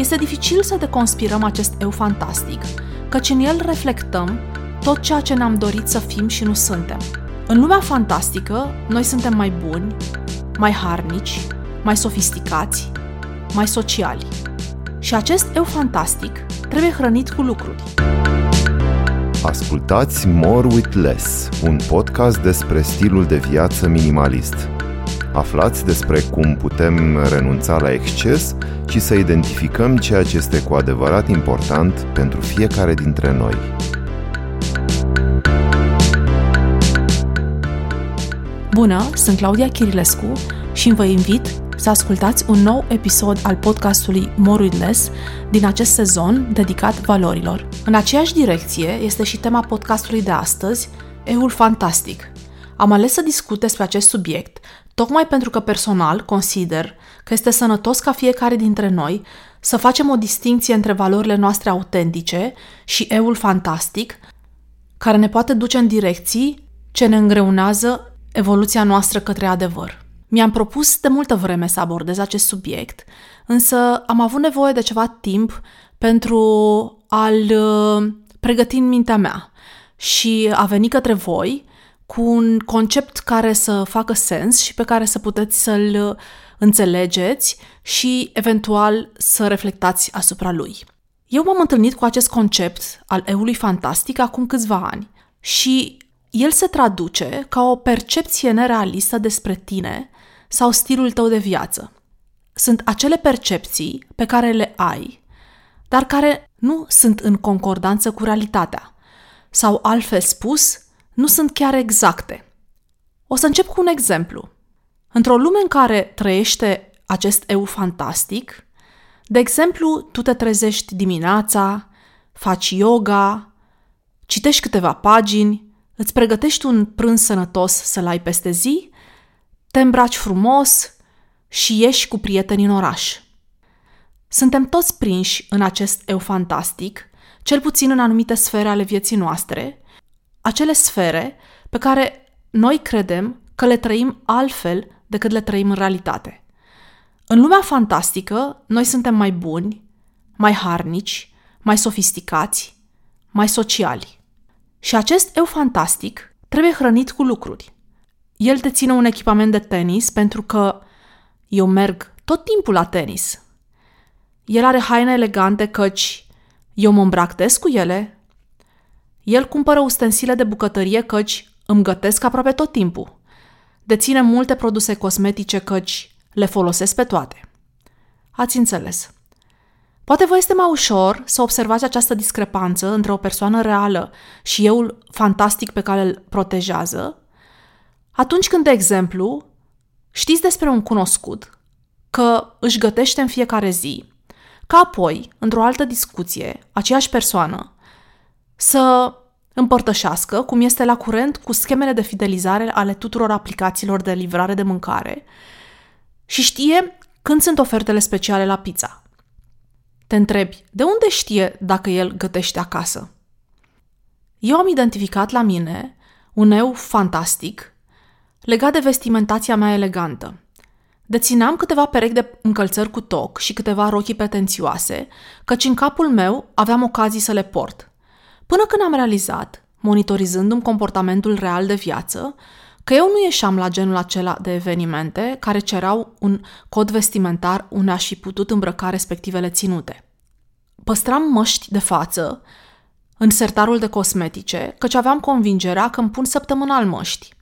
Este dificil să deconspirăm acest eu fantastic, căci în el reflectăm tot ceea ce ne-am dorit să fim și nu suntem. În lumea fantastică, noi suntem mai buni, mai harnici, mai sofisticați, mai sociali. Și acest eu fantastic trebuie hrănit cu lucruri. Ascultați More with Less, un podcast despre stilul de viață minimalist. Aflați despre cum putem renunța la exces și să identificăm ceea ce este cu adevărat important pentru fiecare dintre noi. Bună, sunt Claudia Chirilescu și vă invit să ascultați un nou episod al podcastului More with Less din acest sezon dedicat valorilor. În aceeași direcție este și tema podcastului de astăzi, Eul Fantastic. Am ales să discut despre acest subiect tocmai pentru că personal consider că este sănătos ca fiecare dintre noi să facem o distinție între valorile noastre autentice și eul fantastic, care ne poate duce în direcții ce ne îngreunează evoluția noastră către adevăr. Mi-am propus de multă vreme să abordez acest subiect, însă am avut nevoie de ceva timp pentru a-l uh, pregăti în mintea mea și a veni către voi cu un concept care să facă sens și pe care să puteți să-l uh, înțelegeți și eventual să reflectați asupra lui. Eu m-am întâlnit cu acest concept al eului fantastic acum câțiva ani și el se traduce ca o percepție nerealistă despre tine sau stilul tău de viață. Sunt acele percepții pe care le ai, dar care nu sunt în concordanță cu realitatea. Sau altfel spus, nu sunt chiar exacte. O să încep cu un exemplu. Într-o lume în care trăiește acest eu fantastic, de exemplu, tu te trezești dimineața, faci yoga, citești câteva pagini, îți pregătești un prânz sănătos să-l ai peste zi, te îmbraci frumos și ieși cu prieteni în oraș. Suntem toți prinși în acest eu fantastic, cel puțin în anumite sfere ale vieții noastre, acele sfere pe care noi credem că le trăim altfel decât le trăim în realitate. În lumea fantastică, noi suntem mai buni, mai harnici, mai sofisticați, mai sociali. Și acest eu fantastic trebuie hrănit cu lucruri. El deține un echipament de tenis pentru că eu merg tot timpul la tenis. El are haine elegante căci eu mă îmbrac des cu ele el cumpără ustensile de bucătărie căci îmi gătesc aproape tot timpul. Deține multe produse cosmetice căci le folosesc pe toate. Ați înțeles. Poate vă este mai ușor să observați această discrepanță între o persoană reală și eu fantastic pe care îl protejează, atunci când, de exemplu, știți despre un cunoscut că își gătește în fiecare zi, ca apoi, într-o altă discuție, aceeași persoană să împărtășească cum este la curent cu schemele de fidelizare ale tuturor aplicațiilor de livrare de mâncare și știe când sunt ofertele speciale la pizza. Te întrebi, de unde știe dacă el gătește acasă? Eu am identificat la mine un eu fantastic legat de vestimentația mea elegantă. Dețineam câteva perechi de încălțări cu toc și câteva rochii pretențioase, căci în capul meu aveam ocazii să le port – Până când am realizat, monitorizându-mi comportamentul real de viață, că eu nu ieșeam la genul acela de evenimente care cereau un cod vestimentar unde aș fi putut îmbrăca respectivele ținute. Păstram măști de față în sertarul de cosmetice, căci aveam convingerea că îmi pun săptămânal măști.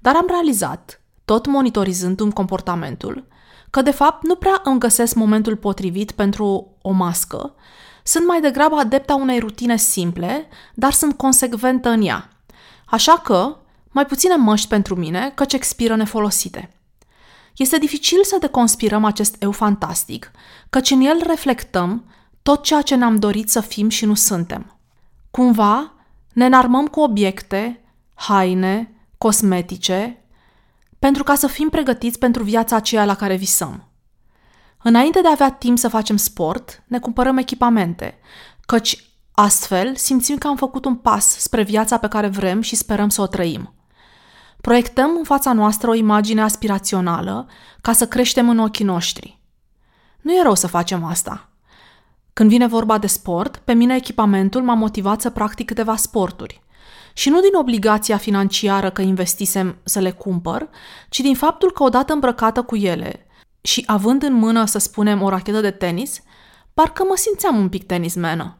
Dar am realizat, tot monitorizându-mi comportamentul, că de fapt nu prea îmi găsesc momentul potrivit pentru o mască sunt mai degrabă adepta unei rutine simple, dar sunt consecventă în ea. Așa că, mai puține măști pentru mine, căci expiră nefolosite. Este dificil să deconspirăm acest eu fantastic, căci în el reflectăm tot ceea ce ne-am dorit să fim și nu suntem. Cumva, ne înarmăm cu obiecte, haine, cosmetice, pentru ca să fim pregătiți pentru viața aceea la care visăm. Înainte de a avea timp să facem sport, ne cumpărăm echipamente, căci astfel simțim că am făcut un pas spre viața pe care vrem și sperăm să o trăim. Proiectăm în fața noastră o imagine aspirațională ca să creștem în ochii noștri. Nu e rău să facem asta. Când vine vorba de sport, pe mine echipamentul m-a motivat să practic câteva sporturi. Și nu din obligația financiară că investisem să le cumpăr, ci din faptul că odată îmbrăcată cu ele și având în mână, să spunem, o rachetă de tenis, parcă mă simțeam un pic tenismenă.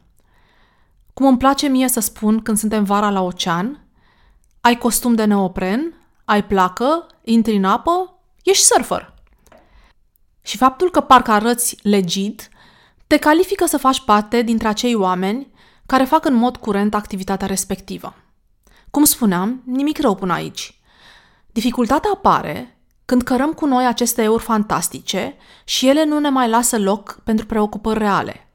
Cum îmi place mie să spun când suntem vara la ocean, ai costum de neopren, ai placă, intri în apă, ești surfer. Și faptul că parcă arăți legit, te califică să faci parte dintre acei oameni care fac în mod curent activitatea respectivă. Cum spuneam, nimic rău până aici. Dificultatea apare când cărăm cu noi aceste euri fantastice și ele nu ne mai lasă loc pentru preocupări reale.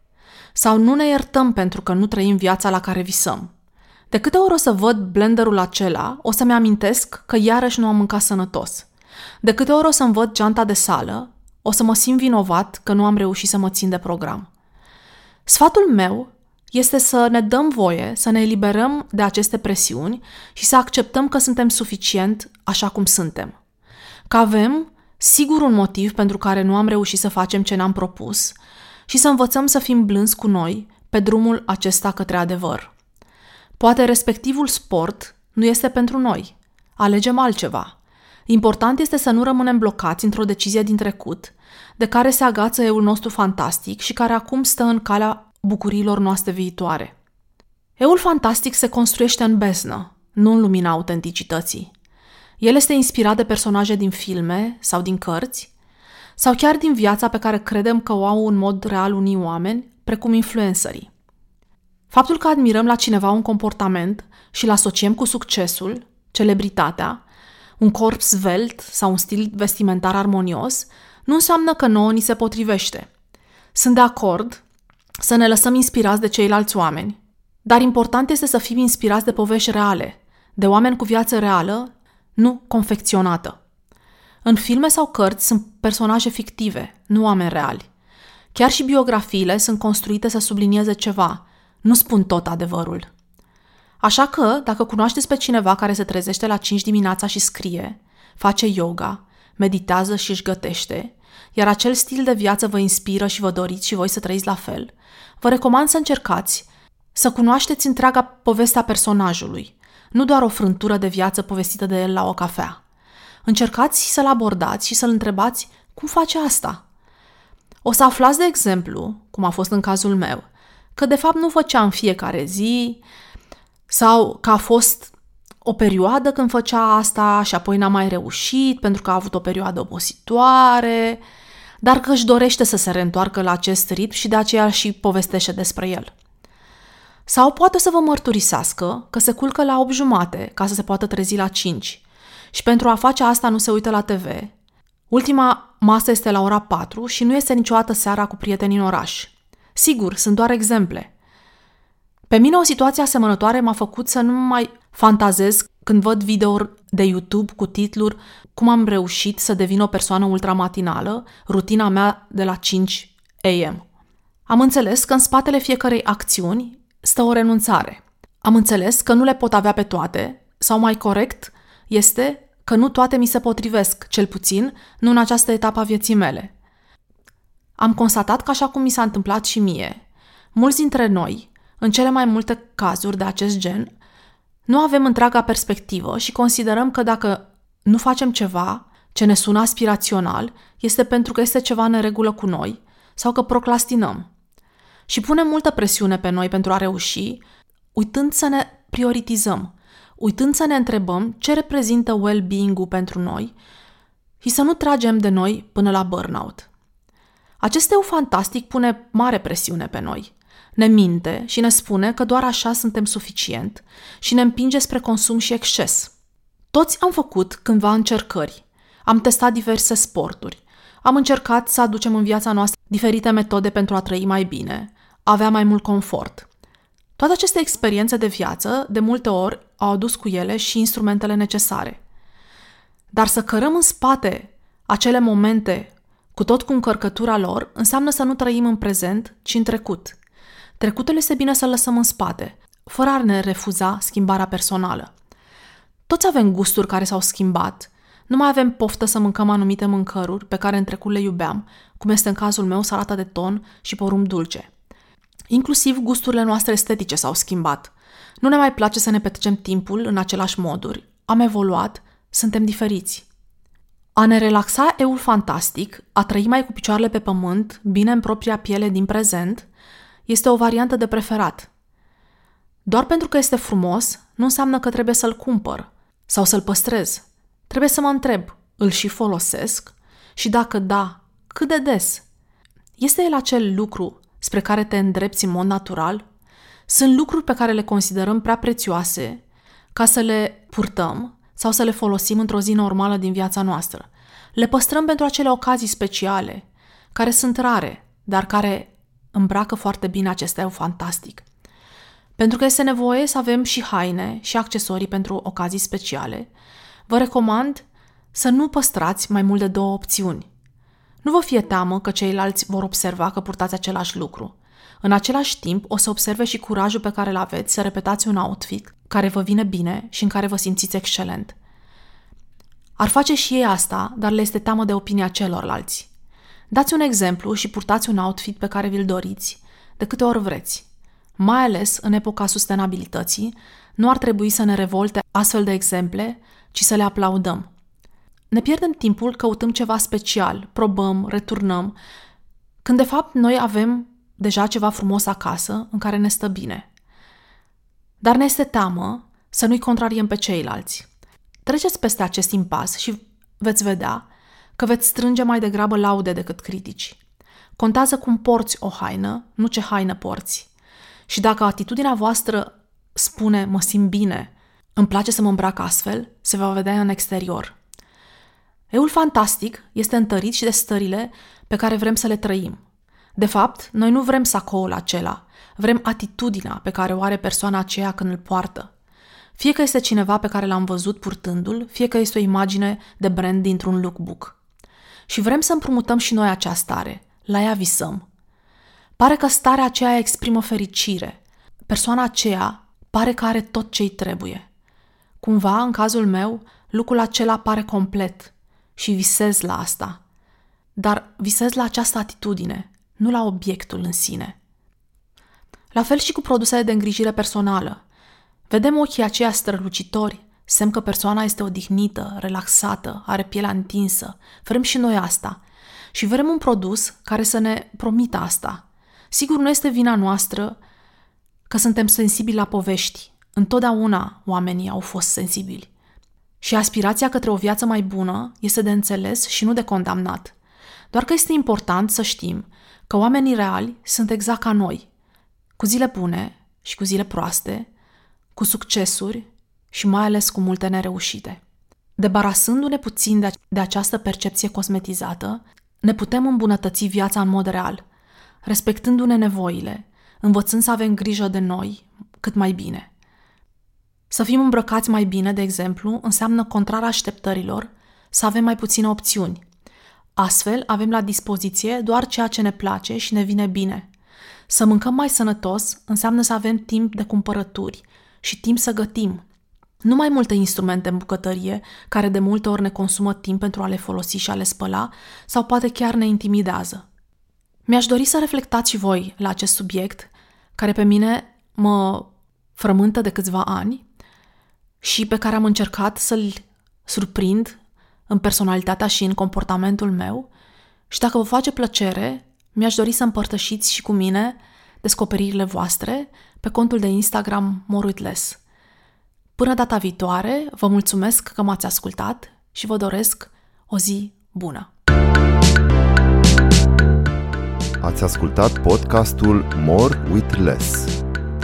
Sau nu ne iertăm pentru că nu trăim viața la care visăm. De câte ori o să văd blenderul acela, o să-mi amintesc că iarăși nu am mâncat sănătos. De câte ori o să-mi văd geanta de sală, o să mă simt vinovat că nu am reușit să mă țin de program. Sfatul meu este să ne dăm voie să ne eliberăm de aceste presiuni și să acceptăm că suntem suficient așa cum suntem. Că avem sigur un motiv pentru care nu am reușit să facem ce ne-am propus și să învățăm să fim blânzi cu noi pe drumul acesta către adevăr. Poate respectivul sport nu este pentru noi. Alegem altceva. Important este să nu rămânem blocați într-o decizie din trecut, de care se agață eul nostru fantastic și care acum stă în calea bucuriilor noastre viitoare. Eul fantastic se construiește în beznă, nu în lumina autenticității. El este inspirat de personaje din filme sau din cărți, sau chiar din viața pe care credem că o au în mod real unii oameni, precum influencerii. Faptul că admirăm la cineva un comportament și îl asociem cu succesul, celebritatea, un corp svelt sau un stil vestimentar armonios, nu înseamnă că nouă ni se potrivește. Sunt de acord să ne lăsăm inspirați de ceilalți oameni, dar important este să fim inspirați de povești reale, de oameni cu viață reală, nu confecționată. În filme sau cărți sunt personaje fictive, nu oameni reali. Chiar și biografiile sunt construite să sublinieze ceva, nu spun tot adevărul. Așa că, dacă cunoașteți pe cineva care se trezește la 5 dimineața și scrie, face yoga, meditează și își gătește, iar acel stil de viață vă inspiră și vă doriți și voi să trăiți la fel, vă recomand să încercați să cunoașteți întreaga povestea personajului, nu doar o frântură de viață povestită de el la o cafea. Încercați să-l abordați și să-l întrebați cum face asta. O să aflați, de exemplu, cum a fost în cazul meu, că de fapt nu făcea în fiecare zi sau că a fost o perioadă când făcea asta și apoi n-a mai reușit pentru că a avut o perioadă opositoare, dar că își dorește să se reîntoarcă la acest ritm și de aceea și povestește despre el. Sau poate să vă mărturisească că se culcă la 8 jumate ca să se poată trezi la 5 și pentru a face asta nu se uită la TV. Ultima masă este la ora 4 și nu este niciodată seara cu prietenii în oraș. Sigur, sunt doar exemple. Pe mine o situație asemănătoare m-a făcut să nu mai fantazez când văd video de YouTube cu titluri Cum am reușit să devin o persoană ultramatinală, rutina mea de la 5 AM. Am înțeles că în spatele fiecărei acțiuni stă o renunțare. Am înțeles că nu le pot avea pe toate, sau mai corect este că nu toate mi se potrivesc, cel puțin nu în această etapă a vieții mele. Am constatat că așa cum mi s-a întâmplat și mie, mulți dintre noi, în cele mai multe cazuri de acest gen, nu avem întreaga perspectivă și considerăm că dacă nu facem ceva ce ne sună aspirațional, este pentru că este ceva în regulă cu noi sau că procrastinăm. Și punem multă presiune pe noi pentru a reuși, uitând să ne prioritizăm, uitând să ne întrebăm ce reprezintă well-being-ul pentru noi și să nu tragem de noi până la burnout. Acest eu fantastic pune mare presiune pe noi. Ne minte și ne spune că doar așa suntem suficient și ne împinge spre consum și exces. Toți am făcut cândva încercări. Am testat diverse sporturi. Am încercat să aducem în viața noastră diferite metode pentru a trăi mai bine, avea mai mult confort. Toate aceste experiențe de viață, de multe ori, au adus cu ele și instrumentele necesare. Dar să cărăm în spate acele momente cu tot cu încărcătura lor, înseamnă să nu trăim în prezent, ci în trecut. Trecutul este bine să lăsăm în spate, fără a ne refuza schimbarea personală. Toți avem gusturi care s-au schimbat. Nu mai avem poftă să mâncăm anumite mâncăruri pe care în trecut le iubeam, cum este în cazul meu salata de ton și porumb dulce. Inclusiv gusturile noastre estetice s-au schimbat. Nu ne mai place să ne petrecem timpul în același moduri. Am evoluat, suntem diferiți. A ne relaxa eul fantastic, a trăi mai cu picioarele pe pământ, bine în propria piele din prezent, este o variantă de preferat. Doar pentru că este frumos, nu înseamnă că trebuie să-l cumpăr sau să-l păstrez. Trebuie să mă întreb, îl și folosesc? Și dacă da, cât de des? Este el acel lucru spre care te îndrepți în mod natural? Sunt lucruri pe care le considerăm prea prețioase ca să le purtăm sau să le folosim într-o zi normală din viața noastră. Le păstrăm pentru acele ocazii speciale, care sunt rare, dar care îmbracă foarte bine acest eu fantastic. Pentru că este nevoie să avem și haine și accesorii pentru ocazii speciale, vă recomand să nu păstrați mai mult de două opțiuni. Nu vă fie teamă că ceilalți vor observa că purtați același lucru. În același timp, o să observe și curajul pe care îl aveți să repetați un outfit care vă vine bine și în care vă simțiți excelent. Ar face și ei asta, dar le este teamă de opinia celorlalți. Dați un exemplu și purtați un outfit pe care vi-l doriți, de câte ori vreți. Mai ales în epoca sustenabilității, nu ar trebui să ne revolte astfel de exemple, ci să le aplaudăm. Ne pierdem timpul căutând ceva special, probăm, returnăm, când de fapt noi avem deja ceva frumos acasă în care ne stă bine. Dar ne este teamă să nu-i contrariem pe ceilalți. Treceți peste acest impas și veți vedea că veți strânge mai degrabă laude decât critici. Contează cum porți o haină, nu ce haină porți. Și dacă atitudinea voastră spune mă simt bine, îmi place să mă îmbrac astfel, se va vedea în exterior. Eul fantastic este întărit și de stările pe care vrem să le trăim. De fapt, noi nu vrem sacoul acela, vrem atitudinea pe care o are persoana aceea când îl poartă. Fie că este cineva pe care l-am văzut purtându-l, fie că este o imagine de brand dintr-un lookbook. Și vrem să împrumutăm și noi acea stare, la ea visăm. Pare că starea aceea exprimă fericire. Persoana aceea pare că are tot ce-i trebuie. Cumva, în cazul meu, lucrul acela pare complet și visez la asta. Dar visez la această atitudine, nu la obiectul în sine. La fel și cu produsele de îngrijire personală. Vedem ochii aceia strălucitori, semn că persoana este odihnită, relaxată, are pielea întinsă. Vrem și noi asta. Și vrem un produs care să ne promită asta. Sigur, nu este vina noastră că suntem sensibili la povești. Întotdeauna oamenii au fost sensibili. Și aspirația către o viață mai bună este de înțeles și nu de condamnat. Doar că este important să știm că oamenii reali sunt exact ca noi, cu zile bune și cu zile proaste, cu succesuri și mai ales cu multe nereușite. Debarasându-ne puțin de, de această percepție cosmetizată, ne putem îmbunătăți viața în mod real, respectându-ne nevoile, învățând să avem grijă de noi cât mai bine. Să fim îmbrăcați mai bine, de exemplu, înseamnă contrar așteptărilor, să avem mai puține opțiuni. Astfel, avem la dispoziție doar ceea ce ne place și ne vine bine. Să mâncăm mai sănătos înseamnă să avem timp de cumpărături și timp să gătim. Nu mai multe instrumente în bucătărie, care de multe ori ne consumă timp pentru a le folosi și a le spăla, sau poate chiar ne intimidează. Mi-aș dori să reflectați și voi la acest subiect, care pe mine mă frământă de câțiva ani și pe care am încercat să-l surprind în personalitatea și în comportamentul meu și dacă vă face plăcere, mi-aș dori să împărtășiți și cu mine descoperirile voastre pe contul de Instagram Moruitless. Până data viitoare, vă mulțumesc că m-ați ascultat și vă doresc o zi bună! Ați ascultat podcastul More with Less